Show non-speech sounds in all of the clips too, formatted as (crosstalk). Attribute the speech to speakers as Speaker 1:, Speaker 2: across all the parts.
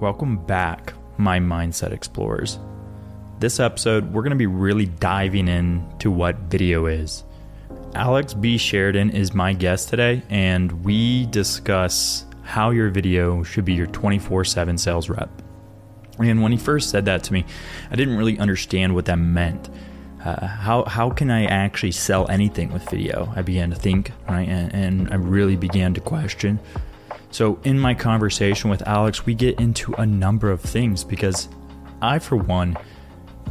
Speaker 1: Welcome back, my Mindset Explorers. This episode, we're going to be really diving into what video is. Alex B. Sheridan is my guest today, and we discuss how your video should be your 24 7 sales rep. And when he first said that to me, I didn't really understand what that meant. Uh, how, how can I actually sell anything with video? I began to think, right? And, and I really began to question. So, in my conversation with Alex, we get into a number of things because I, for one,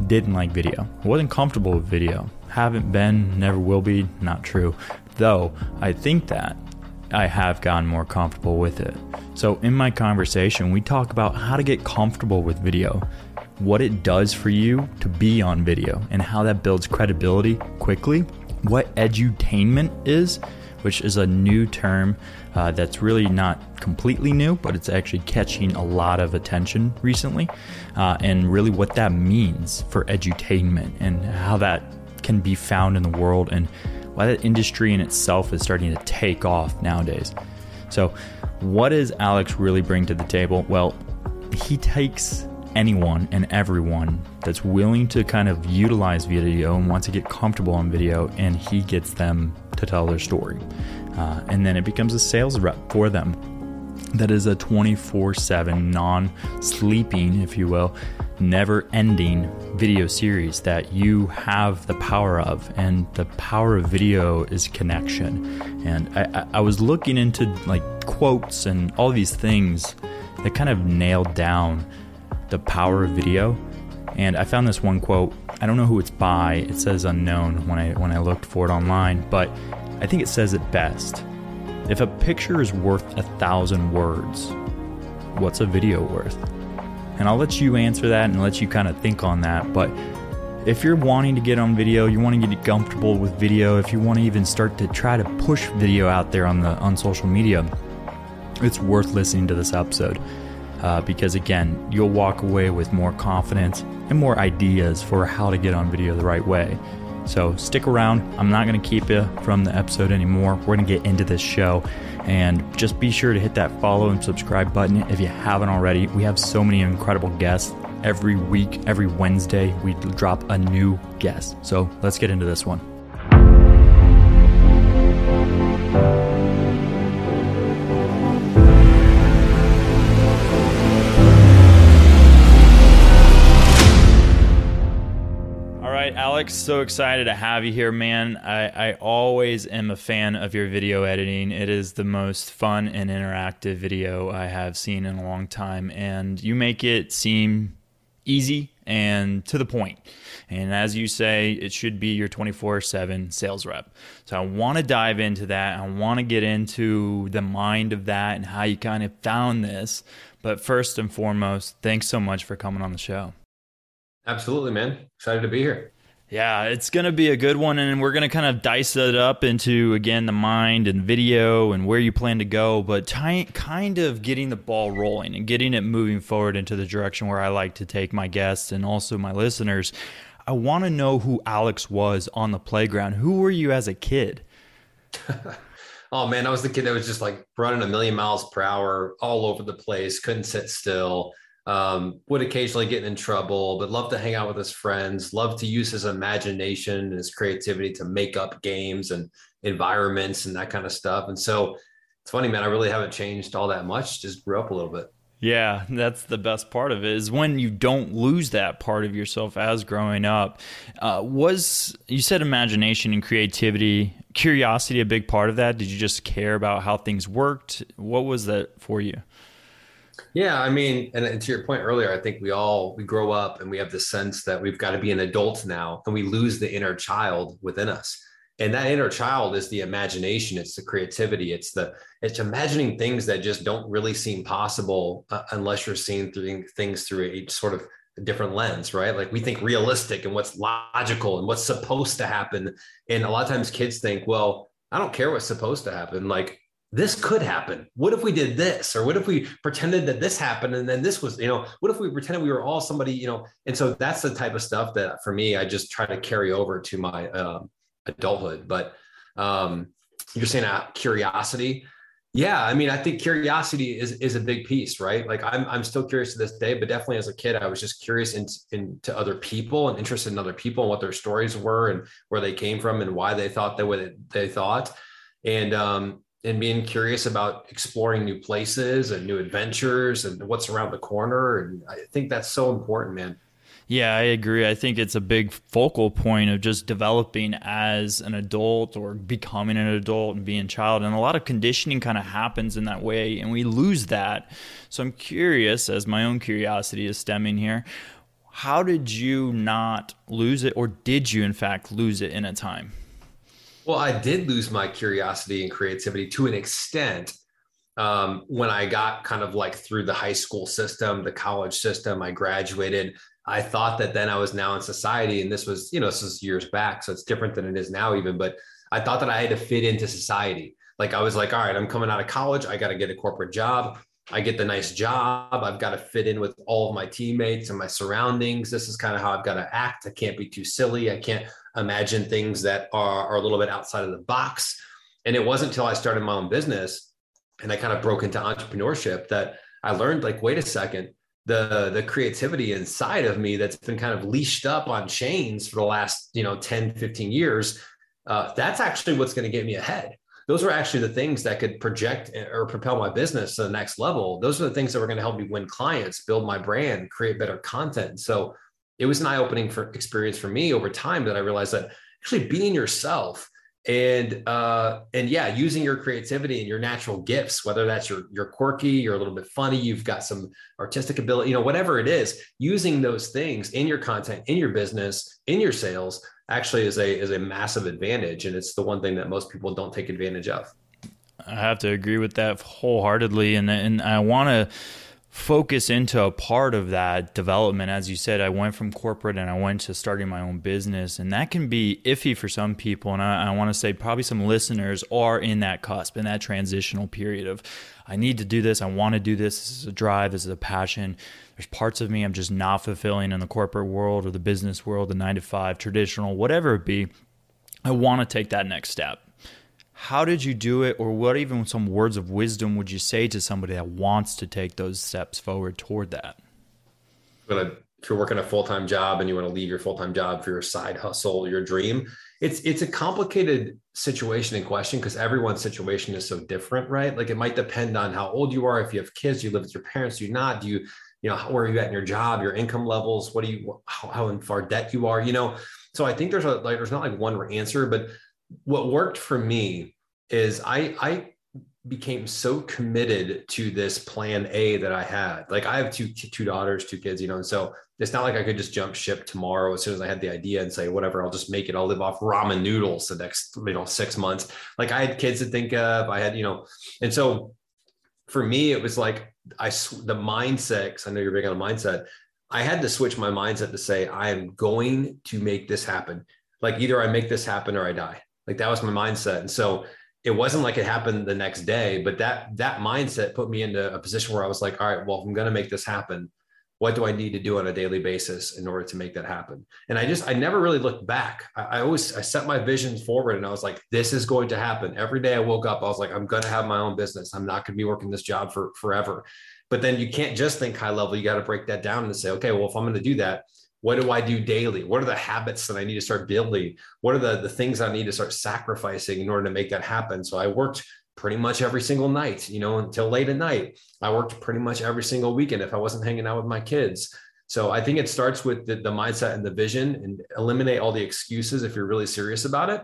Speaker 1: didn't like video. Wasn't comfortable with video. Haven't been, never will be, not true. Though I think that I have gotten more comfortable with it. So, in my conversation, we talk about how to get comfortable with video, what it does for you to be on video, and how that builds credibility quickly, what edutainment is, which is a new term uh, that's really not completely new, but it's actually catching a lot of attention recently, uh, and really what that means for edutainment and how that can be found in the world and why that industry in itself is starting to take off nowadays. So, what does Alex really bring to the table? Well, he takes anyone and everyone that's willing to kind of utilize video and wants to get comfortable on video, and he gets them to tell their story. Uh, and then it becomes a sales rep for them. That is a 24 7, non sleeping, if you will, never ending video series that you have the power of. And the power of video is connection. And I, I was looking into like quotes and all these things that kind of nailed down the power of video. And I found this one quote. I don't know who it's by. It says unknown when I when I looked for it online, but I think it says it best. If a picture is worth a thousand words, what's a video worth? And I'll let you answer that and let you kind of think on that. But if you're wanting to get on video, you want to get comfortable with video, if you want to even start to try to push video out there on the on social media, it's worth listening to this episode. Uh, because again, you'll walk away with more confidence and more ideas for how to get on video the right way. So stick around. I'm not going to keep you from the episode anymore. We're going to get into this show. And just be sure to hit that follow and subscribe button if you haven't already. We have so many incredible guests. Every week, every Wednesday, we drop a new guest. So let's get into this one. Alex, so excited to have you here, man. I, I always am a fan of your video editing. It is the most fun and interactive video I have seen in a long time, and you make it seem easy and to the point. And as you say, it should be your 24 7 sales rep. So I want to dive into that. I want to get into the mind of that and how you kind of found this. But first and foremost, thanks so much for coming on the show.
Speaker 2: Absolutely, man. Excited to be here.
Speaker 1: Yeah, it's going to be a good one. And we're going to kind of dice it up into, again, the mind and video and where you plan to go, but ty- kind of getting the ball rolling and getting it moving forward into the direction where I like to take my guests and also my listeners. I want to know who Alex was on the playground. Who were you as a kid? (laughs)
Speaker 2: oh, man, I was the kid that was just like running a million miles per hour all over the place, couldn't sit still um, would occasionally get in trouble, but loved to hang out with his friends, loved to use his imagination and his creativity to make up games and environments and that kind of stuff. And so it's funny, man, I really haven't changed all that much, just grew up a little bit.
Speaker 1: Yeah, that's the best part of it is when you don't lose that part of yourself as growing up. Uh, was you said imagination and creativity, curiosity a big part of that? Did you just care about how things worked? What was that for you?
Speaker 2: Yeah, I mean, and, to your point earlier, I think we all we grow up and we have the sense that we've got to be an adult now, and we lose the inner child within us. And that inner child is the imagination, it's the creativity, it's the it's imagining things that just don't really seem possible uh, unless you're seeing through things through a sort of different lens, right? Like we think realistic and what's logical and what's supposed to happen. And a lot of times kids think, well, I don't care what's supposed to happen. Like this could happen. What if we did this? Or what if we pretended that this happened and then this was, you know, what if we pretended we were all somebody, you know? And so that's the type of stuff that for me, I just try to carry over to my uh, adulthood. But um, you're saying uh, curiosity. Yeah, I mean, I think curiosity is is a big piece, right? Like I'm I'm still curious to this day, but definitely as a kid, I was just curious into in, other people and interested in other people and what their stories were and where they came from and why they thought the way they thought, and um and being curious about exploring new places and new adventures and what's around the corner. And I think that's so important, man.
Speaker 1: Yeah, I agree. I think it's a big focal point of just developing as an adult or becoming an adult and being a child. And a lot of conditioning kind of happens in that way, and we lose that. So I'm curious, as my own curiosity is stemming here, how did you not lose it, or did you, in fact, lose it in a time?
Speaker 2: Well, I did lose my curiosity and creativity to an extent um, when I got kind of like through the high school system, the college system. I graduated I thought that then I was now in society, and this was, you know, this was years back, so it's different than it is now, even. But I thought that I had to fit into society. Like I was like, all right, I'm coming out of college, I got to get a corporate job. I get the nice job. I've got to fit in with all of my teammates and my surroundings. This is kind of how I've got to act. I can't be too silly. I can't imagine things that are, are a little bit outside of the box. And it wasn't until I started my own business and I kind of broke into entrepreneurship that I learned like, wait a second, the the creativity inside of me that's been kind of leashed up on chains for the last you know 10 15 years uh, that's actually what's going to get me ahead those are actually the things that could project or propel my business to the next level. Those are the things that were going to help me win clients build my brand create better content. So it was an eye-opening for experience for me over time that i realized that actually being yourself and uh and yeah using your creativity and your natural gifts whether that's your you're quirky you're a little bit funny you've got some artistic ability you know whatever it is using those things in your content in your business in your sales actually is a is a massive advantage and it's the one thing that most people don't take advantage of.
Speaker 1: I have to agree with that wholeheartedly and and i want to focus into a part of that development. As you said, I went from corporate and I went to starting my own business, and that can be iffy for some people. And I, I want to say probably some listeners are in that cusp, in that transitional period of, I need to do this, I want to do this, this is a drive, this is a passion. There's parts of me I'm just not fulfilling in the corporate world or the business world, the nine to five, traditional, whatever it be. I want to take that next step how did you do it? Or what even some words of wisdom would you say to somebody that wants to take those steps forward toward that?
Speaker 2: If you're working a full-time job and you want to leave your full-time job for your side hustle your dream it's it's a complicated situation in question because everyone's situation is so different right? Like it might depend on how old you are if you have kids you live with your parents do you not? Do you you know where are you at in your job your income levels? What do you how, how in far debt you are you know? So i think there's a like there's not like one answer but what worked for me is I I became so committed to this plan A that I had. Like I have two two daughters, two kids, you know, and so it's not like I could just jump ship tomorrow as soon as I had the idea and say whatever, I'll just make it. I'll live off ramen noodles the next you know six months. Like I had kids to think of. I had you know, and so for me it was like I the mindset. I know you're big on a mindset. I had to switch my mindset to say I am going to make this happen. Like either I make this happen or I die. Like that was my mindset. And so it wasn't like it happened the next day, but that that mindset put me into a position where I was like, all right, well, if I'm going to make this happen, what do I need to do on a daily basis in order to make that happen? And I just I never really looked back. I, I always I set my visions forward and I was like, this is going to happen. Every day I woke up, I was like, I'm going to have my own business. I'm not going to be working this job for forever. But then you can't just think high level. You got to break that down and say, okay, well, if I'm going to do that, what do I do daily? What are the habits that I need to start building? What are the, the things I need to start sacrificing in order to make that happen? So I worked pretty much every single night, you know, until late at night. I worked pretty much every single weekend if I wasn't hanging out with my kids. So I think it starts with the, the mindset and the vision and eliminate all the excuses if you're really serious about it.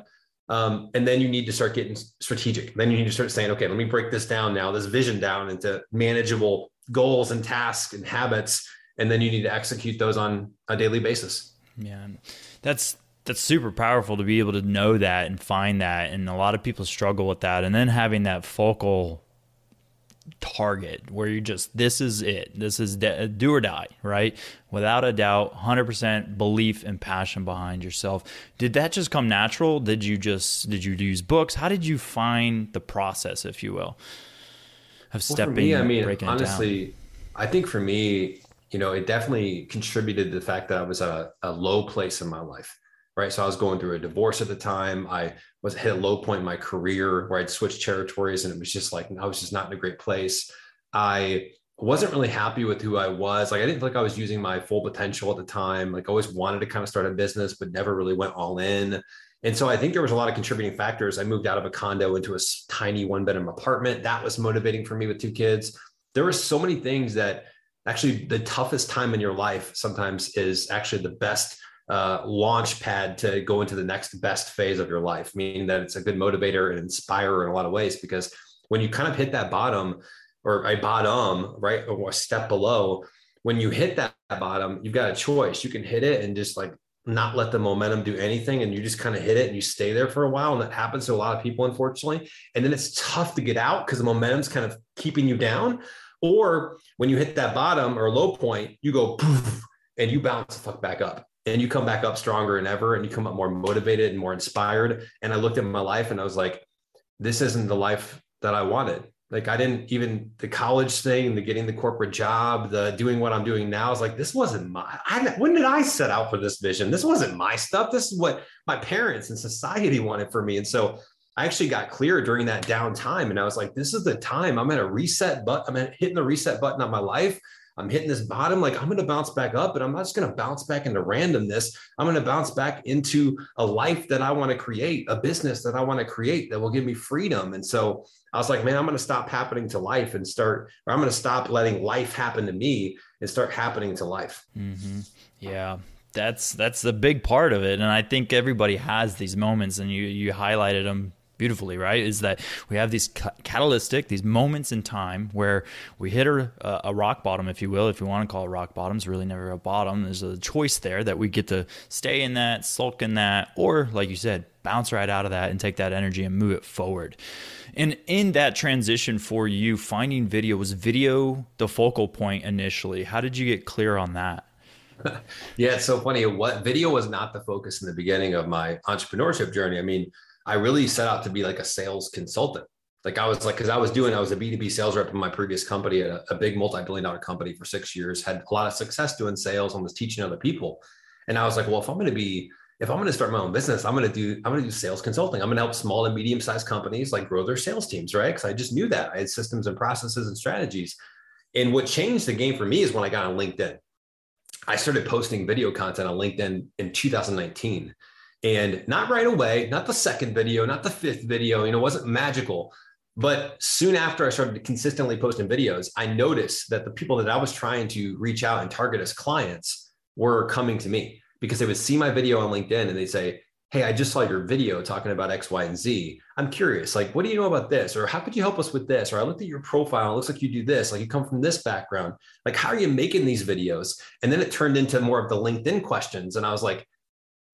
Speaker 2: Um, and then you need to start getting strategic. Then you need to start saying, okay, let me break this down now, this vision down into manageable goals and tasks and habits and then you need to execute those on a daily basis.
Speaker 1: Yeah, that's that's super powerful to be able to know that and find that, and a lot of people struggle with that, and then having that focal target where you just this is it this is de- do or die right? Without a doubt 100% belief and passion behind yourself. Did that just come natural? Did you just did you use books? How did you find the process if you will
Speaker 2: of stepping well, me, i mean honestly i think for me you know, it definitely contributed to the fact that I was at a, a low place in my life. right? So I was going through a divorce at the time. I was hit a low point in my career where I'd switched territories and it was just like I was just not in a great place. I wasn't really happy with who I was. Like I didn't feel like I was using my full potential at the time. Like always wanted to kind of start a business, but never really went all in. And so I think there was a lot of contributing factors. I moved out of a condo into a tiny one bedroom apartment. That was motivating for me with two kids. There were so many things that actually the toughest time in your life sometimes is actually the best uh, launch pad to go into the next best phase of your life, meaning that it's a good motivator and inspirer in a lot of ways. Because when you kind of hit that bottom or a bottom, right, or a step below, when you hit that bottom, you've got a choice. You can hit it and just like not let the momentum do anything and you just kind of hit it and you stay there for a while and that happens to a lot of people unfortunately and then it's tough to get out because the momentum's kind of keeping you down or when you hit that bottom or low point you go poof and you bounce the fuck back up and you come back up stronger than ever and you come up more motivated and more inspired and i looked at my life and i was like this isn't the life that i wanted like I didn't even the college thing, the getting the corporate job, the doing what I'm doing now is like this wasn't my. I, when did I set out for this vision? This wasn't my stuff. This is what my parents and society wanted for me. And so I actually got clear during that downtime, and I was like, this is the time. I'm at a reset button. I'm hitting the reset button on my life. I'm hitting this bottom, like I'm going to bounce back up, but I'm not just going to bounce back into randomness. I'm going to bounce back into a life that I want to create, a business that I want to create that will give me freedom. And so I was like, man, I'm going to stop happening to life and start, or I'm going to stop letting life happen to me and start happening to life.
Speaker 1: Mm-hmm. Yeah. That's that's the big part of it, and I think everybody has these moments, and you you highlighted them beautifully, right? Is that we have these catalytic, these moments in time where we hit a, a rock bottom, if you will, if you want to call it rock bottom. It's really never a bottom. There's a choice there that we get to stay in that, sulk in that, or like you said, bounce right out of that and take that energy and move it forward. And in that transition for you, finding video was video the focal point initially. How did you get clear on that? (laughs)
Speaker 2: yeah, it's so funny. What video was not the focus in the beginning of my entrepreneurship journey. I mean, I really set out to be like a sales consultant. Like I was like, cause I was doing, I was a B2B sales rep in my previous company, a, a big multi-billion dollar company for six years, had a lot of success doing sales and was teaching other people. And I was like, well, if I'm going to be, if I'm going to start my own business, I'm going to do, I'm going to do sales consulting. I'm going to help small and medium sized companies like grow their sales teams, right? Cause I just knew that I had systems and processes and strategies. And what changed the game for me is when I got on LinkedIn. I started posting video content on LinkedIn in 2019 and not right away, not the second video, not the fifth video, you know, it wasn't magical. But soon after I started consistently posting videos, I noticed that the people that I was trying to reach out and target as clients were coming to me because they would see my video on LinkedIn and they'd say, Hey, I just saw your video talking about X, Y, and Z. I'm curious, like, what do you know about this? Or how could you help us with this? Or I looked at your profile, it looks like you do this, like you come from this background. Like, how are you making these videos? And then it turned into more of the LinkedIn questions. And I was like,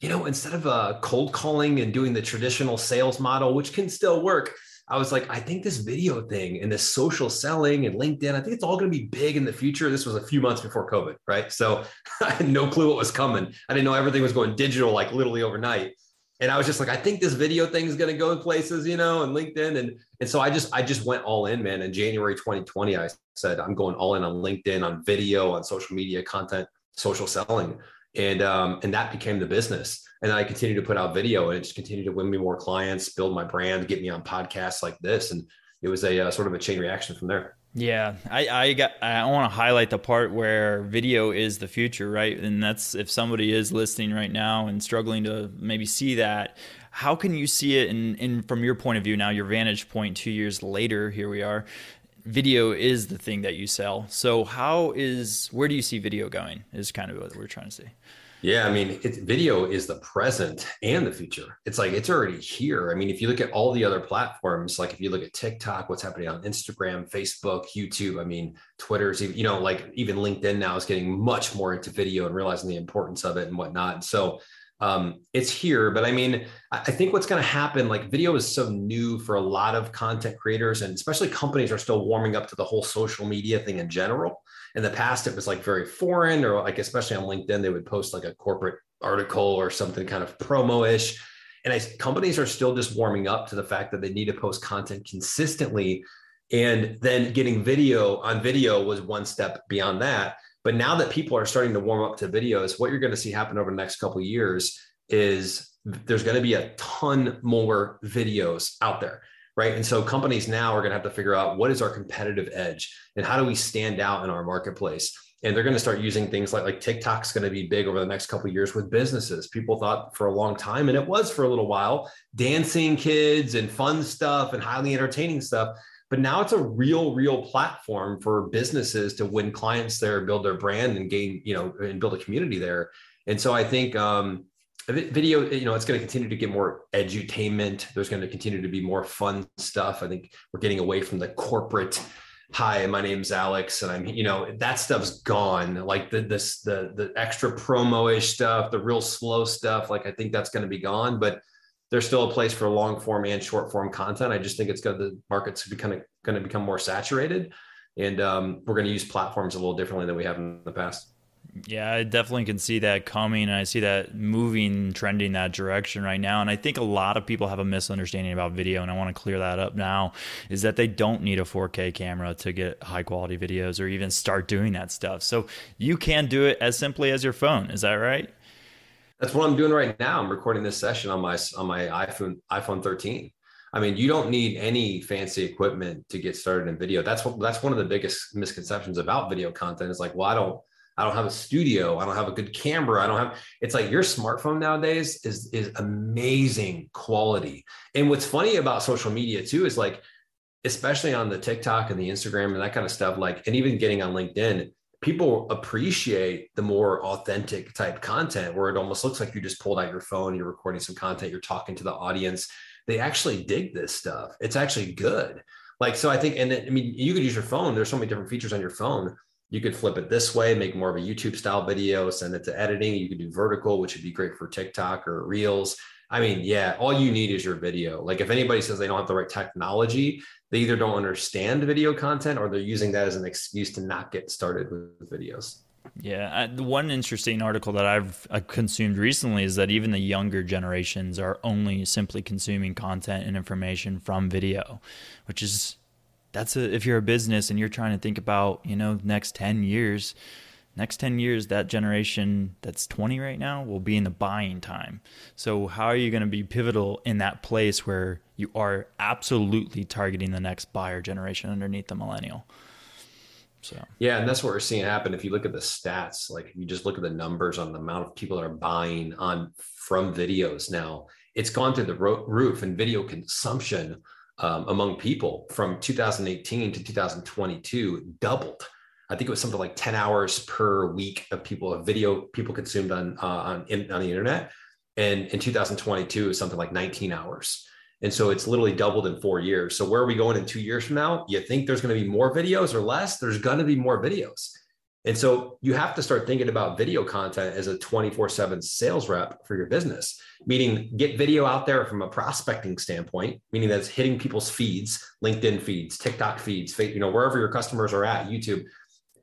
Speaker 2: you know, instead of uh, cold calling and doing the traditional sales model, which can still work, I was like, I think this video thing and this social selling and LinkedIn, I think it's all going to be big in the future. This was a few months before COVID, right? So (laughs) I had no clue what was coming. I didn't know everything was going digital like literally overnight. And I was just like, I think this video thing is going to go in places, you know, and LinkedIn. And, and so I just, I just went all in, man. In January 2020, I said, I'm going all in on LinkedIn, on video, on social media content, social selling and um, and that became the business. And I continued to put out video, and it just continued to win me more clients, build my brand, get me on podcasts like this, and it was a uh, sort of a chain reaction from there.
Speaker 1: Yeah, I I got I want to highlight the part where video is the future, right? And that's if somebody is listening right now and struggling to maybe see that, how can you see it in, in from your point of view now, your vantage point two years later, here we are. Video is the thing that you sell. So how is where do you see video going? Is kind of what we're trying to say.
Speaker 2: Yeah, I mean, video is the present and the future. It's like it's already here. I mean, if you look at all the other platforms, like if you look at TikTok, what's happening on Instagram, Facebook, YouTube, I mean, Twitter's, you know, like even LinkedIn now is getting much more into video and realizing the importance of it and whatnot. And so um, it's here. But I mean, I think what's going to happen, like video is so new for a lot of content creators, and especially companies are still warming up to the whole social media thing in general in the past it was like very foreign or like especially on linkedin they would post like a corporate article or something kind of promo-ish and I, companies are still just warming up to the fact that they need to post content consistently and then getting video on video was one step beyond that but now that people are starting to warm up to videos what you're going to see happen over the next couple years is there's going to be a ton more videos out there right and so companies now are going to have to figure out what is our competitive edge and how do we stand out in our marketplace and they're going to start using things like like TikTok's going to be big over the next couple years with businesses. People thought for a long time, and it was for a little while, dancing kids and fun stuff and highly entertaining stuff. But now it's a real, real platform for businesses to win clients there, build their brand, and gain, you know, and build a community there. And so I think um, video, you know, it's going to continue to get more edutainment. There's going to continue to be more fun stuff. I think we're getting away from the corporate hi my name's alex and i'm you know that stuff's gone like the this the the extra promo-ish stuff the real slow stuff like i think that's going to be gone but there's still a place for long form and short form content i just think it's going to the market's be kind of going to become more saturated and um, we're going to use platforms a little differently than we have in the past
Speaker 1: yeah, I definitely can see that coming, and I see that moving, trending that direction right now. And I think a lot of people have a misunderstanding about video, and I want to clear that up now. Is that they don't need a 4K camera to get high quality videos or even start doing that stuff. So you can do it as simply as your phone. Is that right?
Speaker 2: That's what I'm doing right now. I'm recording this session on my on my iPhone iPhone 13. I mean, you don't need any fancy equipment to get started in video. That's what that's one of the biggest misconceptions about video content. Is like, well, I don't I don't have a studio. I don't have a good camera. I don't have it's like your smartphone nowadays is is amazing quality. And what's funny about social media too is like especially on the TikTok and the Instagram and that kind of stuff like and even getting on LinkedIn, people appreciate the more authentic type content where it almost looks like you just pulled out your phone, you're recording some content, you're talking to the audience. They actually dig this stuff. It's actually good. Like so I think and I mean you could use your phone. There's so many different features on your phone you could flip it this way, make more of a YouTube style video, send it to editing. You could do vertical, which would be great for TikTok or Reels. I mean, yeah, all you need is your video. Like if anybody says they don't have the right technology, they either don't understand video content or they're using that as an excuse to not get started with videos.
Speaker 1: Yeah, the one interesting article that I've consumed recently is that even the younger generations are only simply consuming content and information from video, which is that's a, if you're a business and you're trying to think about, you know, next 10 years, next 10 years, that generation that's 20 right now will be in the buying time. So, how are you going to be pivotal in that place where you are absolutely targeting the next buyer generation underneath the millennial?
Speaker 2: So, yeah, and that's what we're seeing happen. If you look at the stats, like if you just look at the numbers on the amount of people that are buying on from videos now, it's gone through the roof and video consumption um, among people from 2018 to 2022 doubled. I think it was something like 10 hours per week of people of video people consumed on uh, on in, on the internet, and in 2022 it was something like 19 hours. And so it's literally doubled in four years. So where are we going in two years from now? You think there's going to be more videos or less? There's going to be more videos. And so you have to start thinking about video content as a 24 7 sales rep for your business, meaning get video out there from a prospecting standpoint, meaning that's hitting people's feeds, LinkedIn feeds, TikTok feeds, you know, wherever your customers are at, YouTube,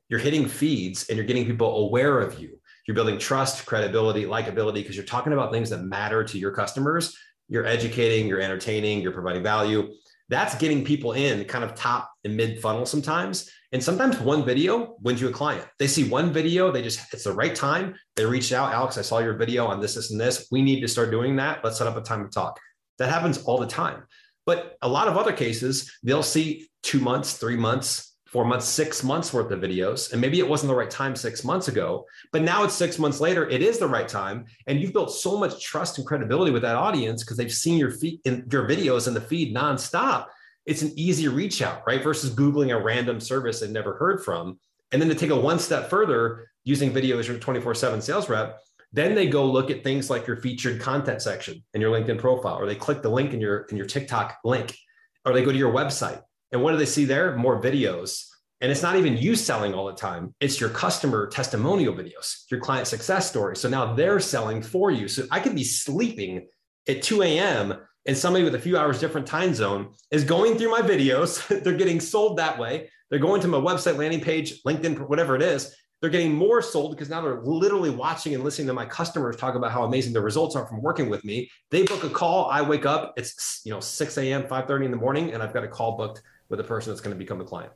Speaker 2: you're hitting feeds and you're getting people aware of you. You're building trust, credibility, likability, because you're talking about things that matter to your customers. You're educating, you're entertaining, you're providing value. That's getting people in kind of top and mid funnel sometimes and sometimes one video wins you a client. They see one video, they just, it's the right time. They reach out, Alex, I saw your video on this, this, and this. We need to start doing that. Let's set up a time to talk. That happens all the time. But a lot of other cases, they'll see two months, three months, four months, six months worth of videos. And maybe it wasn't the right time six months ago, but now it's six months later, it is the right time. And you've built so much trust and credibility with that audience because they've seen your feed in your videos in the feed nonstop it's an easy reach out, right? Versus Googling a random service they've never heard from. And then to take a one step further, using video as your 24 7 sales rep, then they go look at things like your featured content section in your LinkedIn profile, or they click the link in your in your TikTok link, or they go to your website. And what do they see there? More videos. And it's not even you selling all the time. It's your customer testimonial videos, your client success stories. So now they're selling for you. So I could be sleeping at 2 a.m and somebody with a few hours different time zone is going through my videos. (laughs) They're getting sold that way. They're going to my website, landing page, LinkedIn, whatever it is. They're getting more sold because now they're literally watching and listening to my customers talk about how amazing the results are from working with me. They book a call. I wake up. It's you know 6 a.m., 5:30 in the morning, and I've got a call booked with a person that's going to become a client.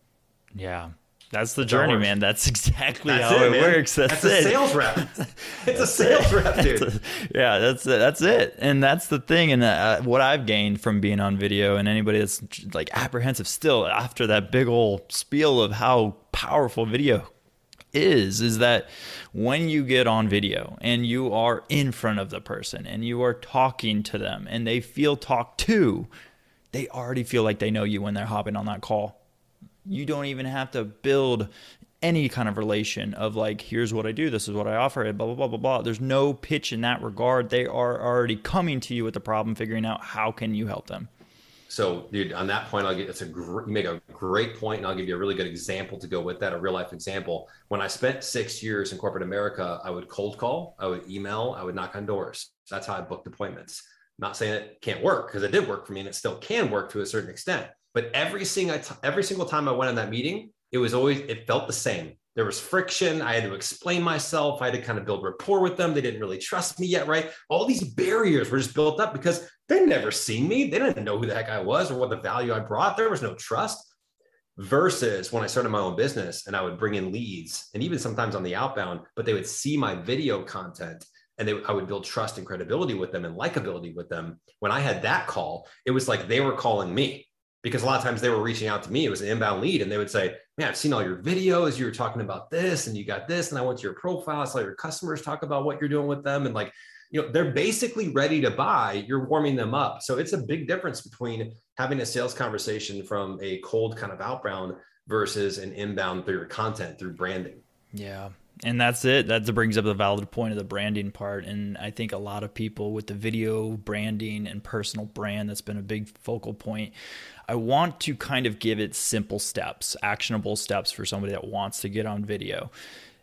Speaker 1: Yeah, That's the journey, man. That's exactly that's how it, it works. That's, that's
Speaker 2: it. a sales rep. (laughs) It's a sales rep, dude. A,
Speaker 1: yeah, that's it. That's it. And that's the thing. And uh, what I've gained from being on video, and anybody that's like apprehensive still after that big old spiel of how powerful video is, is that when you get on video and you are in front of the person and you are talking to them and they feel talked to, they already feel like they know you when they're hopping on that call you don't even have to build any kind of relation of like, here's what I do, this is what I offer, blah, blah, blah, blah, blah. There's no pitch in that regard. They are already coming to you with the problem, figuring out how can you help them.
Speaker 2: So, dude, on that point, I'll get it's a gr- you make a great point, and I'll give you a really good example to go with that, a real life example. When I spent six years in corporate America, I would cold call, I would email, I would knock on doors. That's how I booked appointments. I'm not saying it can't work because it did work for me, and it still can work to a certain extent. But every single every single time I went on that meeting, it was always it felt the same. There was friction. I had to explain myself. I had to kind of build rapport with them. They didn't really trust me yet, right? All these barriers were just built up because they never seen me. They didn't know who the heck I was or what the value I brought. There was no trust. Versus when I started my own business and I would bring in leads and even sometimes on the outbound, but they would see my video content and they, I would build trust and credibility with them and likability with them. When I had that call, it was like they were calling me because a lot of times they were reaching out to me. It was an inbound lead, and they would say, "Man, I've seen all your videos. You were talking about this, and you got this, and I went to your profile. I saw your customers talk about what you're doing with them, and like, you know, they're basically ready to buy. You're warming them up. So it's a big difference between having a sales conversation from a cold kind of outbound versus an inbound through your content through branding.
Speaker 1: Yeah, and that's it. That brings up the valid point of the branding part. And I think a lot of people with the video branding and personal brand, that's been a big focal point. I want to kind of give it simple steps, actionable steps for somebody that wants to get on video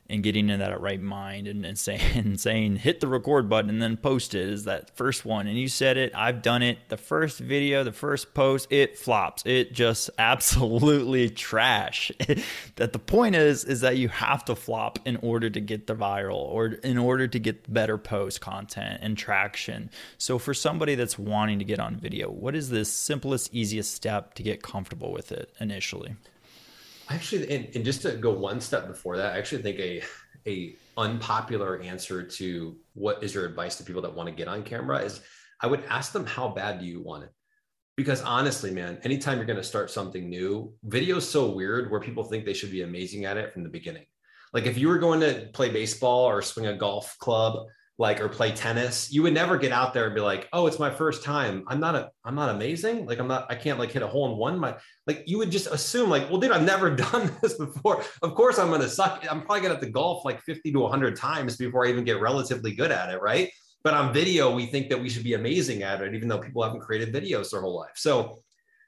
Speaker 1: and getting in that right mind and, and saying (laughs) saying hit the record button and then post it is that first one. And you said it i've done it. The first video the first post it flops. It just (laughs) absolutely trash. (laughs) That the point is is that you have to flop in order to get the viral or in order to get better post content and traction. So for somebody that's wanting to get on video what is the simplest easiest step to get comfortable with it initially
Speaker 2: actually and, and just to go one step before that i actually think a a unpopular answer to what is your advice to people that want to get on camera is i would ask them how bad do you want it? Because honestly man anytime you're going to start something new video is so weird where people think they should be amazing at it from the beginning. Like if you were going to play baseball or swing a golf club like or play tennis you would never get out there and be like oh it's my first time. I'm not a i'm not amazing. Like i'm not i can't like hit a hole in one. My like you would just assume like well dude i've never (laughs) done this before. Of course i'm gonna suck. I'm probably gonna have to golf like 50 to 100 times before i even get relatively good at it right? But on video we think that we should be amazing at it even though people haven't created videos their whole life. So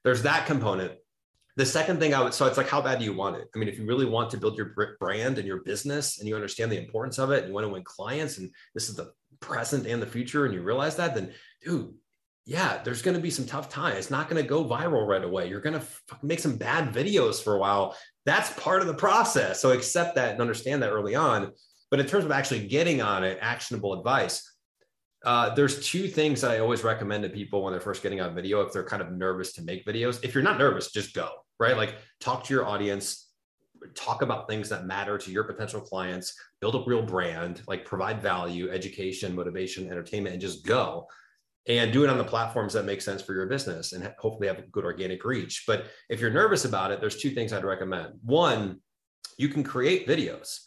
Speaker 2: there's that component the second thing I would, so it's like, how bad do you want it? I mean, if you really want to build your brand and your business and you understand the importance of it and you want to win clients and this is the present and the future and you realize that, then dude, yeah, there's going to be some tough time. It's not going to go viral right away. You're going to make some bad videos for a while. That's part of the process. So accept that and understand that early on. But in terms of actually getting on it, actionable advice, uh, there's two things that I always recommend to people when they're first getting on video. If they're kind of nervous to make videos, if you're not nervous, just go right? Like talk to your audience, talk about things that matter to your potential clients, build a real brand, like provide value, education, motivation, entertainment, and just go and do it on the platforms that make sense for your business and hopefully have good organic reach. But if you're nervous about it, there's two things I'd recommend. One, you can create videos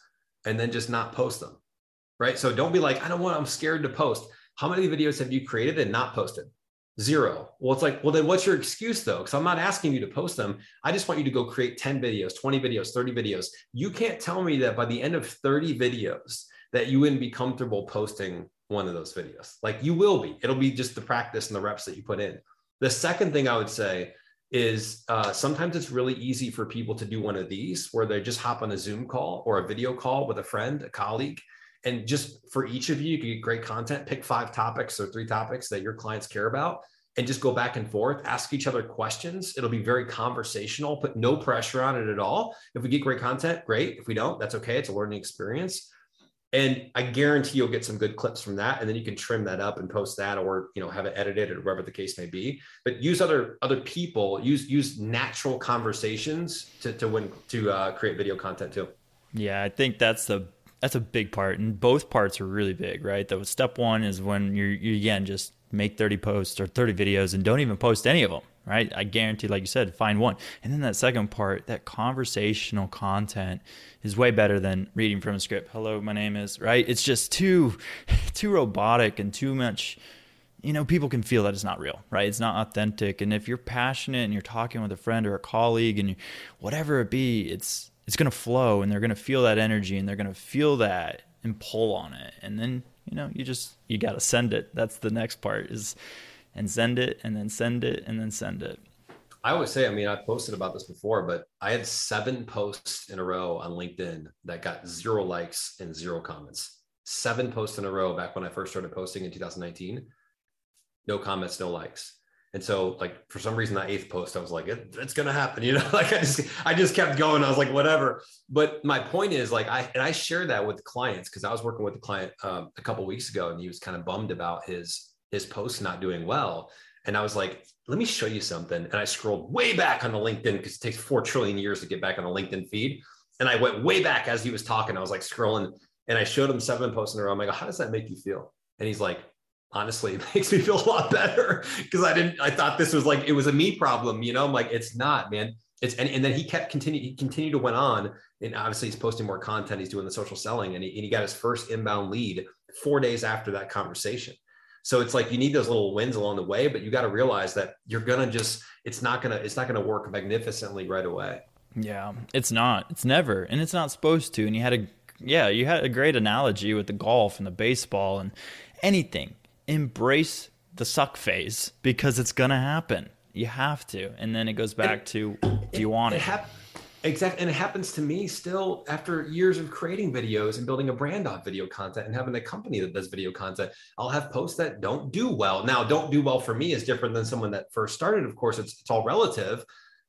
Speaker 2: and then just not post them, right? So don't be like, I don't want, I'm scared to post. How many videos have you created and not posted? Zero. Well, it's like, well, then what's your excuse though? Because I'm not asking you to post them. I just want you to go create 10 videos, 20 videos, 30 videos. You can't tell me that by the end of 30 videos that you wouldn't be comfortable posting one of those videos. Like you will be. It'll be just the practice and the reps that you put in. The second thing I would say is uh, sometimes it's really easy for people to do one of these where they just hop on a Zoom call or a video call with a friend, a colleague, and just for each of you, you can get great content, pick five topics or three topics that your clients care about and just go back and forth, ask each other questions. It'll be very conversational, put no pressure on it at all. If we get great content, great. If we don't, that's okay. It's a learning experience. and I guarantee you'll get some good clips from that, and then you can trim that up and post that, or you know have it edited or whatever the case may be. But use other other people, use use natural conversations to to win to uh, create video content too.
Speaker 1: Yeah, I think that's the that's a big part, and both parts are really big, right? That step one is when you're you again just make 30 posts or 30 videos and don't even post any of them right? I guarantee, like you said, find one. And then that second part, that conversational content is way better than reading from a script. Hello, my name is, right? It's just too, (laughs) too robotic and too much, you know, people can feel that it's not real, right? It's not authentic. And if you're passionate and you're talking with a friend or a colleague and you, whatever it be, it's, it's going to flow and they're going to feel that energy and they're going to feel that and pull on it. And then, you know, you just, you got to send it. That's the next part is, and send it and then send it and then send it.
Speaker 2: I always say, I mean, I posted about this before, but I had seven posts in a row on LinkedIn that got zero likes and zero comments. Seven posts in a row back when I first started posting in 2019. No comments, no likes. And so, like for some reason, that eighth post, I was like, it, "It's gonna happen," (laughs) you know. like I just, I just kept going. I was like, "Whatever." But my point is, like, I and I share that with clients because I was working with a client um, a couple weeks ago, and he was kind of bummed about his his posts not doing well. And I was like, let me show you something. And I scrolled way back on the LinkedIn because it takes four trillion years to get back on a LinkedIn feed. And I went way back as he was talking. I was like scrolling and I showed him seven posts in a row. I'm like, how does that make you feel? And he's like, honestly, (laughs) it makes me feel a lot better because I didn't, I thought this was like, it was a me problem, you know, I'm like, it's not, man. It's, and, and then he kept continuing, he continued to went on and obviously he's posting more content. He's doing the social selling and he, and he got his first inbound lead four days after that conversation. So it's like you need those little wins along the way, but you got to realize that you're gonna just it's not gonna it's not gonna work magnificently right away.
Speaker 1: Yeah, it's not. It's never, and it's not supposed to. And you had a yeah, you had a great analogy with the golf and the baseball and anything. Embrace the suck phase because it's gonna happen. You have to, and then it goes back to do you want it?
Speaker 2: it, it Exactly. And it happens to me still after years of creating videos and building a brand off video content and having a company that does video content. I'll have posts that don't do well. Now, don't do well for me is different than someone that first started. Of course, it's, it's all relative.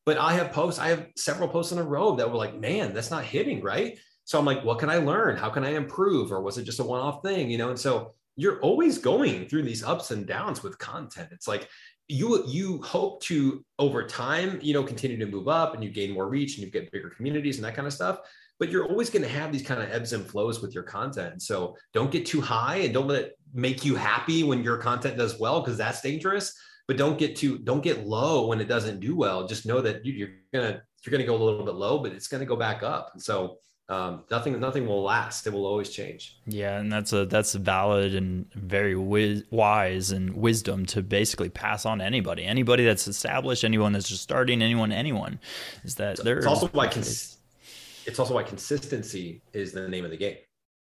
Speaker 2: But I have posts, I have several posts in a row that were like, man, that's not hitting, right? So I'm like, what can I learn? How can I improve? Or was it just a one off thing? You know, and so you're always going through these ups and downs with content. It's like you you hope to over time you know continue to move up and you gain more reach and you get bigger communities and that kind of stuff but you're always going to have these kind of ebbs and flows with your content. So don't get too high and don't let it make you happy when your content does well because that's dangerous but don't get too don't get low when it doesn't do well. Just know that you're gonna you're gonna go a little bit low but it's gonna go back up. And so um, nothing nothing will last. It will always change.
Speaker 1: Yeah, and that's a that's valid and very wise and wisdom to basically pass on to anybody, anybody that's established, anyone that's just starting, anyone, anyone, is that there.
Speaker 2: It's also why cons- it's also why consistency is the name of the game.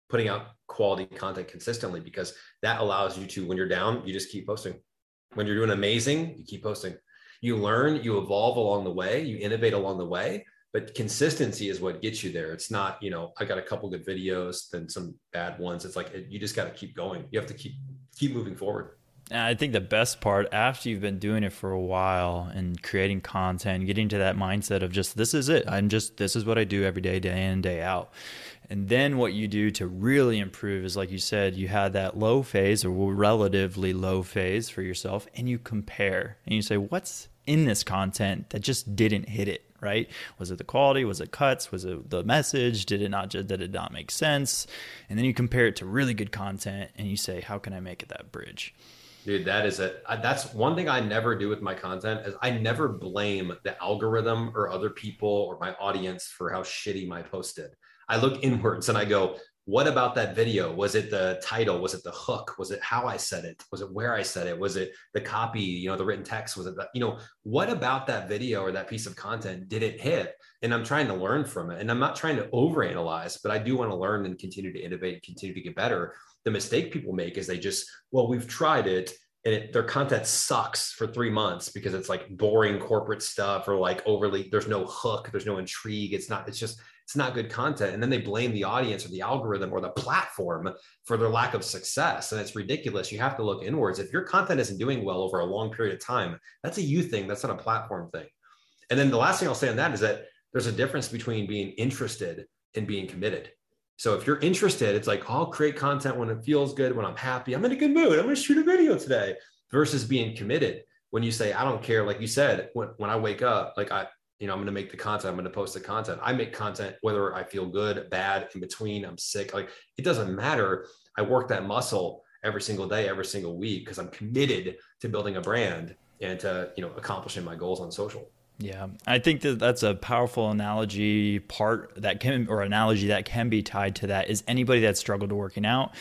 Speaker 2: Putting out quality content consistently because that allows you to when you're down, you just keep posting. When you're doing amazing, you keep posting. You learn, you evolve along the way, you innovate along the way but consistency is what gets you there. It's not, you know, I got a couple good videos, then some bad ones. It's like you just got to keep going. You have to keep keep moving forward.
Speaker 1: And I think the best part after you've been doing it for a while and creating content, getting to that mindset of just this is it. I'm just this is what I do every day, day in day out. And then what you do to really improve is like you said, you had that low phase or relatively low phase for yourself and you compare and you say, what's in this content that just didn't hit it? Right? Was it the quality? Was it cuts? Was it the message? Did it not just did it not make sense? And then you compare it to really good content and you say, how can I make it that bridge?
Speaker 2: Dude, that is it. That's one thing I never do with my content is I never blame the algorithm or other people or my audience for how shitty my post did. I look inwards and I go, what about that video? Was it the title? Was it the hook? Was it how i said it? Was it where i said it? Was it the copy you know the written text? Was it the, you know what about that video or that piece of content did it hit? And i'm trying to learn from it. And i'm not trying to overanalyze but i do want to learn and continue to innovate and continue to get better. The mistake people make is they just well we've tried it and it, their content sucks for three months because it's like boring corporate stuff or like overly there's no hook there's no intrigue. It's not it's just it's not good content. And then they blame the audience or the algorithm or the platform for their lack of success. And it's ridiculous. You have to look inwards. If your content isn't doing well over a long period of time, that's a you thing. That's not a platform thing. And then the last thing I'll say on that is that there's a difference between being interested and being committed. So if you're interested, it's like I'll create content when it feels good, when I'm happy, I'm in a good mood. I'm going to shoot a video today versus being committed. When you say, I don't care, like you said, when, when I wake up, like I, you know, I'm going to make the content, I'm going to post the content. I make content whether I feel good, bad, in between, I'm sick, like it doesn't matter. I work that muscle every single day, every single week because I'm committed to building a brand and to, you know, accomplishing my goals on social.
Speaker 1: Yeah, I think that that's a powerful analogy part that can, or analogy that can be tied to that is anybody that struggled to working out.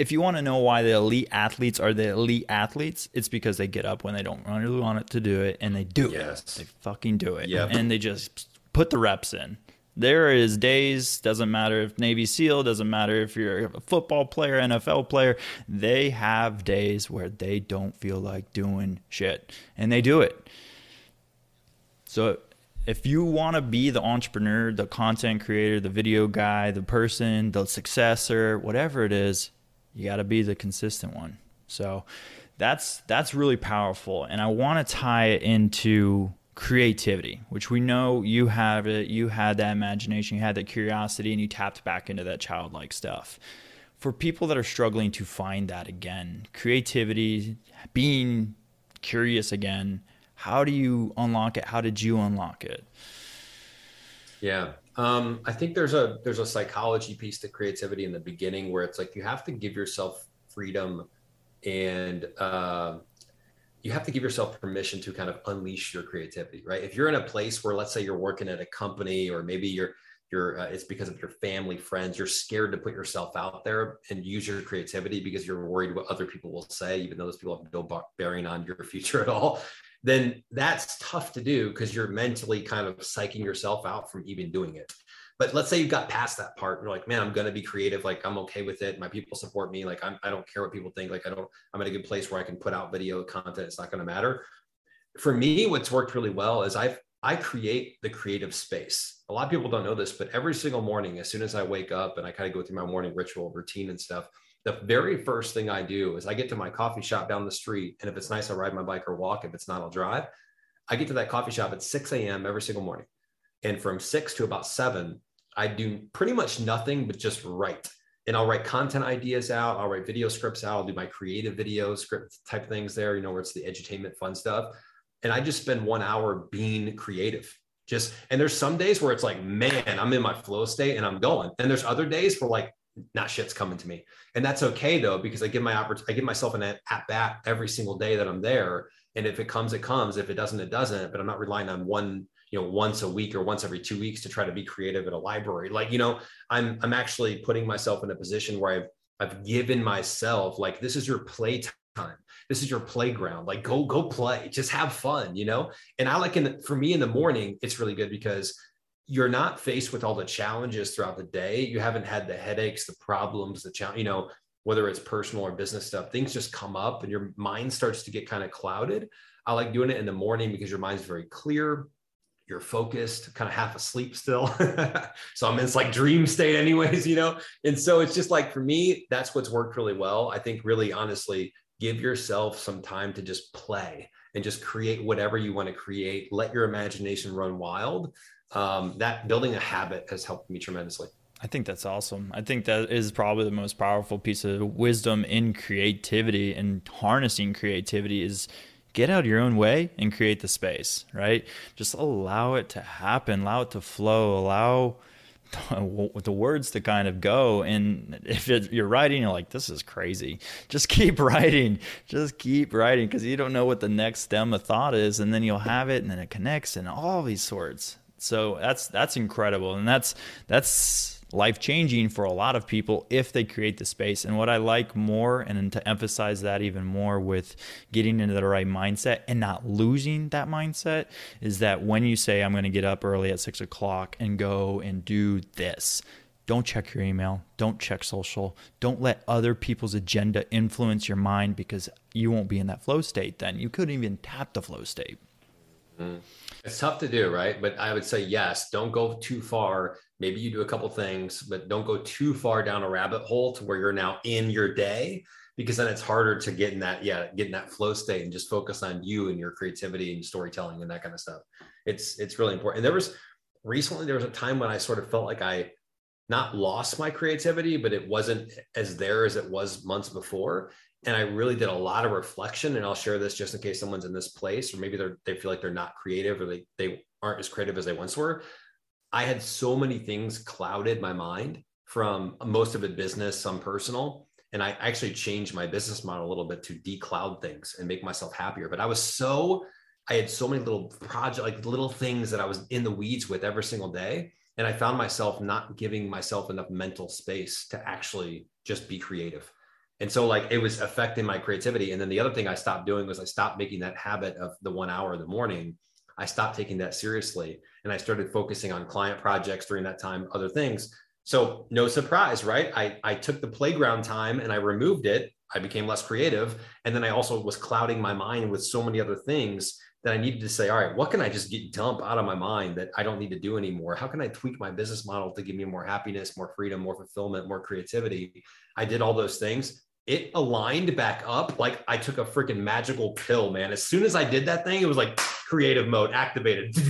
Speaker 1: If you want to know why the elite athletes are the elite athletes, it's because they get up when they don't really want it to do it and they do yes. it. They fucking do it. Yep. And they just put the reps in. There is days, doesn't matter if Navy SEAL, doesn't matter if you're a football player, NFL player, they have days where they don't feel like doing shit and they do it. So if you want to be the entrepreneur, the content creator, the video guy, the person, the successor, whatever it is, you got to be the consistent one. So that's that's really powerful and I want to tie it into creativity, which we know you have it, you had that imagination, you had that curiosity and you tapped back into that childlike stuff. For people that are struggling to find that again, creativity, being curious again, how do you unlock it? How did you unlock it?
Speaker 2: Yeah. Um, I think there's a there's a psychology piece to creativity in the beginning where it's like you have to give yourself freedom and uh, you have to give yourself permission to kind of unleash your creativity, right? If you're in a place where, let's say, you're working at a company, or maybe you're you're uh, it's because of your family, friends, you're scared to put yourself out there and use your creativity because you're worried what other people will say, even though those people have no bearing on your (laughs) future at all then that's tough to do because you're mentally kind of psyching yourself out from even doing it. But let's say you got past that part and you're like, man, I'm going to be creative. Like I'm okay with it. My people support me. Like I'm, I don't care what people think. Like I don't, I'm in a good place where I can put out video content. It's not going to matter. For me, what's worked really well is I've, I create the creative space. A lot of people don't know this, but every single morning, as soon as I wake up and I kind of go through my morning ritual routine and stuff, the very first thing I do is I get to my coffee shop down the street. And if it's nice, I'll ride my bike or walk. If it's not, I'll drive. I get to that coffee shop at 6 a.m. every single morning. And from six to about seven, I do pretty much nothing but just write. And I'll write content ideas out. I'll write video scripts out. I'll do my creative video script type things there, you know, where it's the edutainment fun stuff. And I just spend one hour being creative. Just, and there's some days where it's like, man, I'm in my flow state and I'm going. And there's other days where like, not shit's coming to me. And that's okay though, because I give my opportunity, I give myself an at bat every single day that I'm there. And if it comes, it comes. If it doesn't, it doesn't. But I'm not relying on one, you know, once a week or once every two weeks to try to be creative at a library. Like, you know, I'm I'm actually putting myself in a position where I've I've given myself like this is your play time. This is your playground. Like go go play. Just have fun, you know? And I like in the, for me in the morning, it's really good because you're not faced with all the challenges throughout the day. You haven't had the headaches, the problems, the challenge, you know, whether it's personal or business stuff, things just come up and your mind starts to get kind of clouded. I like doing it in the morning because your mind's very clear. You're focused, kind of half asleep still. (laughs) so I'm in this like dream state, anyways, (laughs) you know? And so it's just like for me, that's what's worked really well. I think really honestly, give yourself some time to just play and just create whatever you want to create. Let your imagination run wild um, that building a habit has helped me tremendously.
Speaker 1: I think that's awesome. I think that is probably the most powerful piece of wisdom in creativity and harnessing creativity is get out your own way and create the space, right? Just allow it to happen, allow it to flow, allow (laughs) the words to kind of go. And if you're writing, you're like, this is crazy. Just keep (laughs) writing. Just keep writing because you don't know what the next stem of thought is. And then you'll have it and then it connects and all these sorts. So that's that's incredible, and that's that's life changing for a lot of people if they create the space. And what I like more, and to emphasize that even more with getting into the right mindset and not losing that mindset, is that when you say, I'm going to get up early at six o'clock and go and do this, don't check your email. Don't check social. Don't let other people's agenda influence your mind because you won't be in that flow state then. You couldn't even tap the flow state.
Speaker 2: Mm. It's tough to do, right? But I would say yes. Don't go too far. Maybe you do a couple things, but don't go too far down a rabbit hole to where you're now in your day, because then it's harder to get in that yeah, get in that flow state and just focus on you and your creativity and storytelling and that kind of stuff. It's it's really important. And there was recently there was a time when I sort of felt like I not lost my creativity, but it wasn't as there as it was months before. And I really did a lot of reflection. And I'll share this just in case someone's in this place, or maybe they're they feel like they're not creative or they, they aren't as creative as they once were. I had so many things clouded my mind from most of it business, some personal. And I actually changed my business model a little bit to decloud things and make myself happier. But I was so, I had so many little project, like little things that I was in the weeds with every single day. And I found myself not giving myself enough mental space to actually just be creative. And so like it was affecting my creativity. And then the other thing I stopped doing was I stopped making that habit of the one hour in the morning. I stopped taking that seriously. And I started focusing on client projects during that time, other things so no surprise, right? I, I took the playground time and I removed it. I became less creative. And then I also was clouding my mind with so many other things that I needed to say, all right, what can I just get dump out of my mind that I don't need to do anymore? How can I tweak my business model to give me more happiness, more freedom, more fulfillment, more creativity? I did all those things. It aligned back up like I took a freaking magical pill, man. As soon as I did that thing, it was like creative mode activated. (laughs)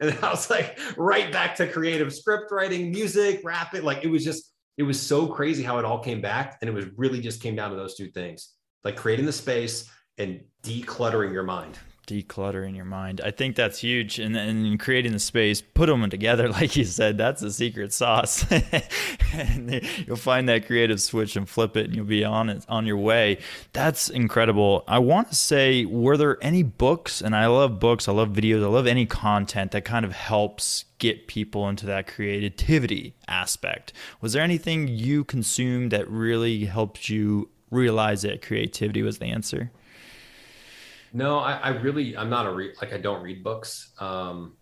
Speaker 2: And I was like right back to creative script writing, music, rapping. Like it was just, it was so crazy how it all came back. And it was really just came down to those two things like creating the space and decluttering your mind
Speaker 1: decluttering your mind. I think that's huge. And then creating the space, put them together, (laughs) like you said, that's the secret sauce. (laughs) and you'll find that creative switch and flip it, and you'll be on it on your way. That's incredible. I want to say, were there any books? And I love books. I love videos. I love any content that kind of helps get people into that creativity aspect. Was there anything you consumed that really helped you realize that creativity was the answer?
Speaker 2: No, I, I really, I'm not a re- like I don't read books, um,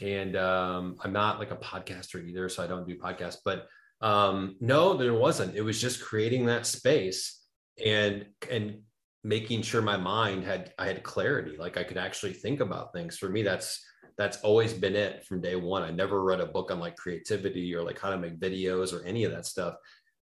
Speaker 2: and um, I'm not like a podcaster either, so I don't do podcasts. But um, no, there wasn't. It was just creating that space and and making sure my mind had I had clarity, like I could actually think about things. For me, that's that's always been it from day one. I never read a book on like creativity or like how to make videos or any of that stuff.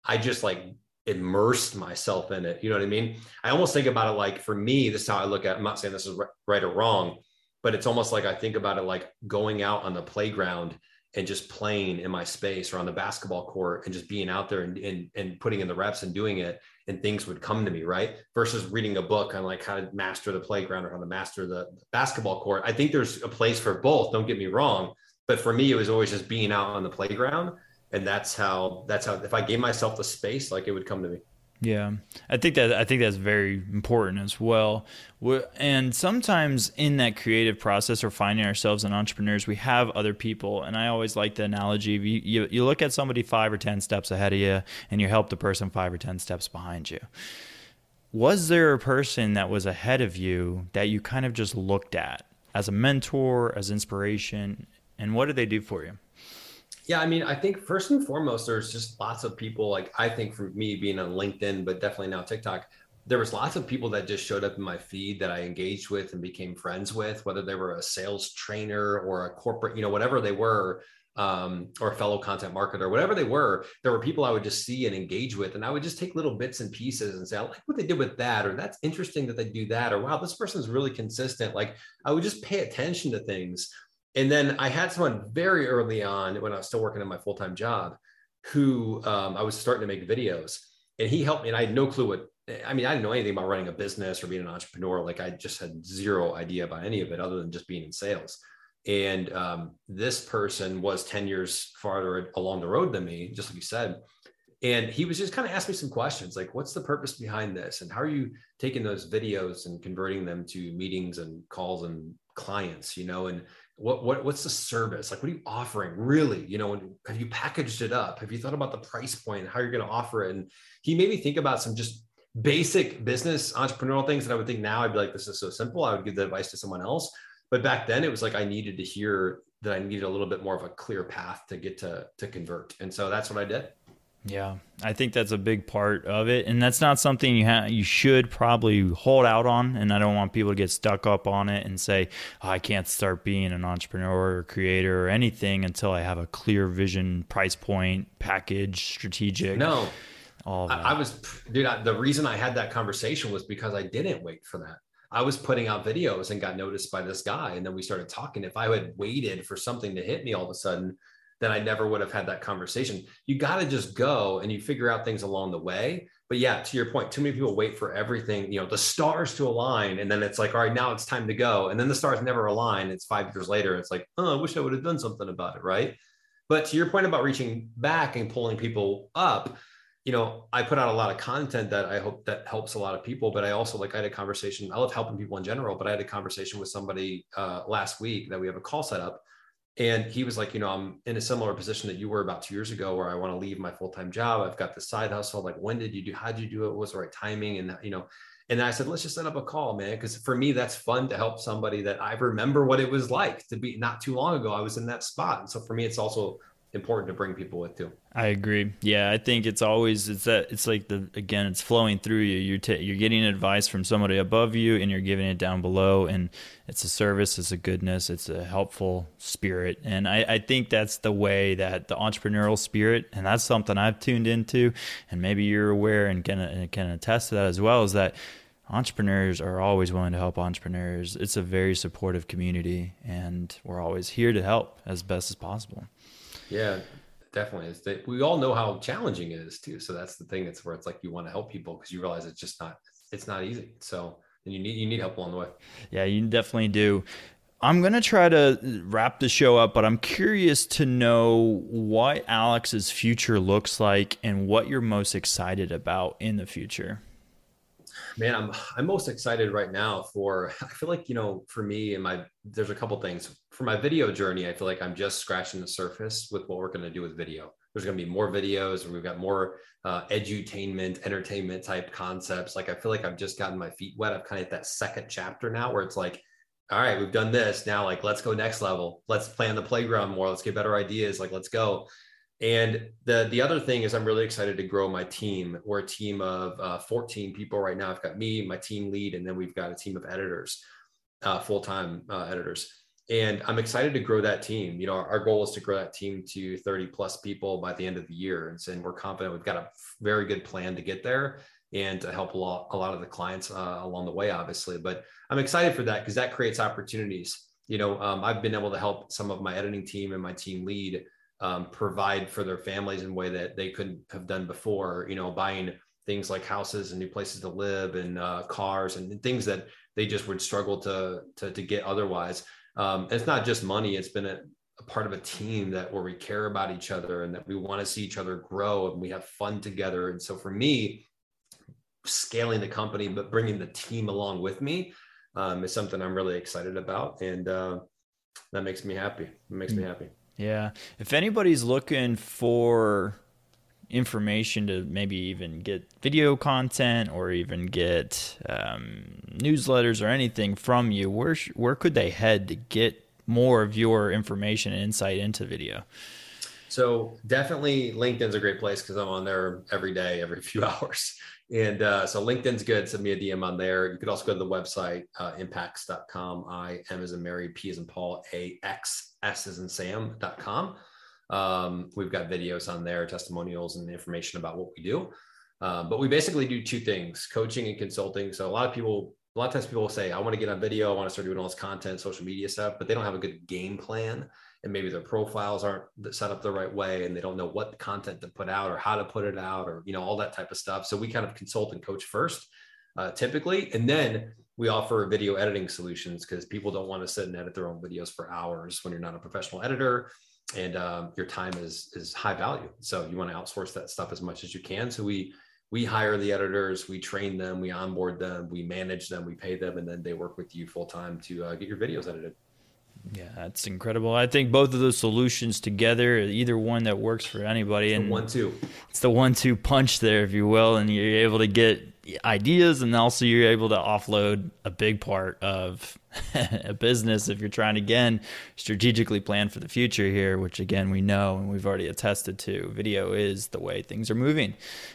Speaker 2: I just like immersed myself in it. You know what I mean? I almost think about it like for me, this is how I look at I'm not saying this is right or wrong, but it's almost like I think about it like going out on the playground and just playing in my space or on the basketball court and just being out there and, and, and putting in the reps and doing it and things would come to me, right? Versus reading a book on like how to master the playground or how to master the basketball court. I think there's a place for both, don't get me wrong. But for me, it was always just being out on the playground and that's how that's how if I gave myself the space, like it would come to me.
Speaker 1: Yeah, I think that I think that's very important as well. And sometimes in that creative process or finding ourselves in entrepreneurs, we have other people. And I always like the analogy: you, you you look at somebody five or ten steps ahead of you, and you help the person five or ten steps behind you. Was there a person that was ahead of you that you kind of just looked at as a mentor, as inspiration, and what did they do for you?
Speaker 2: Yeah, I mean, I think first and foremost, there's just lots of people. Like I think for me being on LinkedIn, but definitely now TikTok, there was lots of people that just showed up in my feed that I engaged with and became friends with, whether they were a sales trainer or a corporate, you know, whatever they were, um, or a fellow content marketer, whatever they were. There were people I would just see and engage with, and I would just take little bits and pieces and say, I like what they did with that, or that's interesting that they do that, or wow, this person's really consistent. Like I would just pay attention to things and then I had someone very early on when I was still working in my full time job who um, I was starting to make videos. And he helped me. And I had no clue what, I mean, I didn't know anything about running a business or being an entrepreneur. Like I just had zero idea about any of it other than just being in sales. And um, this person was 10 years farther along the road than me, just like you said. And he was just kind of asking me some questions like, what's the purpose behind this? And how are you taking those videos and converting them to meetings and calls and clients, you know? And what, what what's the service? Like what are you offering? Really you know have you packaged it up? Have you thought about the price point how you're going to offer it? And he made me think about some just basic business entrepreneurial things that i would think now i'd be like this is so simple. I would give the advice to someone else. But back then it was like i needed to hear that i needed a little bit more of a clear path to get to to convert. And so that's what i did
Speaker 1: yeah, I think that's a big part of it, and that's not something you ha- you should probably hold out on. And I don't want people to get stuck up on it and say, oh, "I can't start being an entrepreneur or creator or anything until I have a clear vision, price point, package, strategic."
Speaker 2: No, all I, I, was, dude. I, the reason I had that conversation was because I didn't wait for that. I was putting out videos and got noticed by this guy, and then we started talking. If I had waited for something to hit me all of a sudden, then I never would have had that conversation. You got to just go and you figure out things along the way. But yeah, to your point, too many people wait for everything, you know, the stars to align. And then it's like, all right, now it's time to go. And then the stars never align. It's five years later. It's like, oh, I wish I would have done something about it. Right. But to your point about reaching back and pulling people up, you know, I put out a lot of content that I hope that helps a lot of people. But I also like I had a conversation. I love helping people in general, but I had a conversation with somebody uh, last week that we have a call set up, and he was like, you know, I'm in a similar position that you were about two years ago, where I want to leave my full time job. I've got the side hustle. Like, when did you do? How did you do it? What was the right timing? And you know, and I said, let's just set up a call, man. Because for me, that's fun to help somebody that I remember what it was like to be not too long ago. I was in that spot. And so for me, it's also important to bring people with too.
Speaker 1: I agree. Yeah, I think it's always it's that it's like the again it's flowing through you. You're t- you're getting advice from somebody above you, and you're giving it down below. And it's a service, it's a goodness, it's a helpful spirit. And I, I think that's the way that the entrepreneurial spirit, and that's something I've tuned into, and maybe you're aware and can and can attest to that as well. Is that entrepreneurs are always willing to help entrepreneurs. It's a very supportive community, and we're always here to help as best as possible.
Speaker 2: Yeah, definitely. It's we all know how challenging it is too. So that's the thing. It's where it's like you want to help people because you realize it's just not it's not easy. So and you need you need help along the way.
Speaker 1: Yeah, you definitely do. I'm going to try to wrap the show up, but I'm curious to know what Alex's future looks like and what you're most excited about in the future
Speaker 2: man i'm i'm most excited right now for i feel like you know for me and my there's a couple things. For my video journey i feel like i'm just scratching the surface with what we're going to do with video. There's going to be more videos and we've got more uh, edutainment entertainment type concepts. Like i feel like i've just gotten my feet wet. I've kind of hit that second chapter now where it's like all right we've done this. Now like let's go next level. Let's play on the playground more. Let's get better ideas. Like let's go and the the other thing is, I'm really excited to grow my team. We're a team of uh, 14 people right now. I've got me, my team lead, and then we've got a team of editors, uh, full time uh, editors. And I'm excited to grow that team. You know, our, our, goal is to grow that team to 30 plus people by the end of the year. And, and we're confident we've got a very good plan to get there and to help a lot, a lot of the clients uh, along the way, obviously. But I'm excited for that because that creates opportunities. You know, um, I've been able to help some of my editing team and my team lead um, provide for their families in a way that they couldn't have done before. You know, buying things like houses and new places to live and uh, cars and things that they just would struggle to to, to get otherwise. Um, it's not just money; it's been a, a part of a team that where we care about each other and that we want to see each other grow and we have fun together. And so for me, scaling the company but bringing the team along with me um, is something I'm really excited about, and uh, that makes me happy. It makes me mm. happy.
Speaker 1: Yeah. If anybody's looking for information to maybe even get video content or even get um, newsletters or anything from you, where sh- where could they head to get more of your information and insight into video?
Speaker 2: So definitely LinkedIn's a great place because I'm on there every day, every (laughs) few hours. And uh, so LinkedIn's good. Send me a DM on there. You could also go to the website, uh, impaxs.com. I am as in Mary, P as in Paul, A X S in Sam.com. Um, we've got videos on there, testimonials, and information about what we do. Um, but we basically do two things coaching and consulting. So a lot of people, a lot of times people will say, I want to get on video, I want to start doing all this content, social media stuff, but they don't have a good game plan and maybe their profiles aren't set up the right way and they don't know what content to put out or how to put it out or you know all that type of stuff so we kind of consult and coach first uh, typically and then we offer video editing solutions because people don't want to sit and edit their own videos for hours when you're not a professional editor and um, your time is is high value. So you want to outsource that stuff as much as you can. So we we hire the editors we train them we onboard them we manage them we pay them and then they work with you full time to uh, get your videos edited.
Speaker 1: Yeah, that's incredible. I think both of those solutions together, either one that works for anybody,
Speaker 2: and one two,
Speaker 1: it's the one two punch there, if you will, and you're able to get ideas, and also you're able to offload a big part of (laughs) a business if you're trying to again strategically plan for the future here, which again we know and we've already attested to. Video is the way things are moving,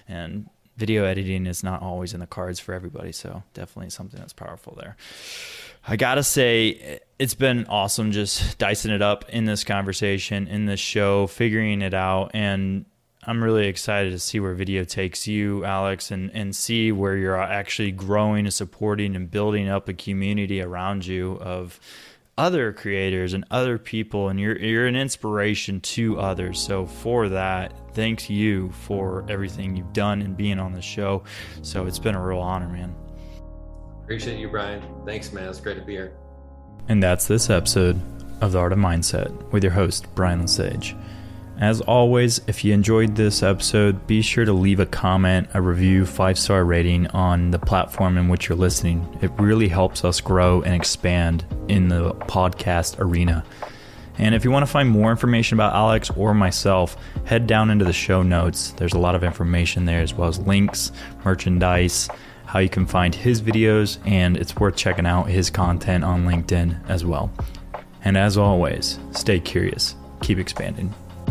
Speaker 1: and video editing is not always in the cards for everybody. So definitely something that's powerful there. I gotta say, it's been awesome just dicing it up in this conversation, in this show, figuring it out, and I'm really excited to see where video takes you, Alex, and and see where you're actually growing and supporting and building up a community around you of other creators and other people and you're you're an inspiration to others. So for that, thanks you for everything you've done and being on the show. So it's been a real honor, man.
Speaker 2: Appreciate you, Brian. Thanks, man. It's great to be here.
Speaker 1: And that's this episode of The Art of Mindset with your host, Brian Lesage. As always, if you enjoyed this episode, be sure to leave a comment, a review, five star rating on the platform in which you're listening. It really helps us grow and expand in the podcast arena. And if you want to find more information about Alex or myself, head down into the show notes. There's a lot of information there, as well as links, merchandise, how you can find his videos, and it's worth checking out his content on LinkedIn as well. And as always, stay curious, keep expanding.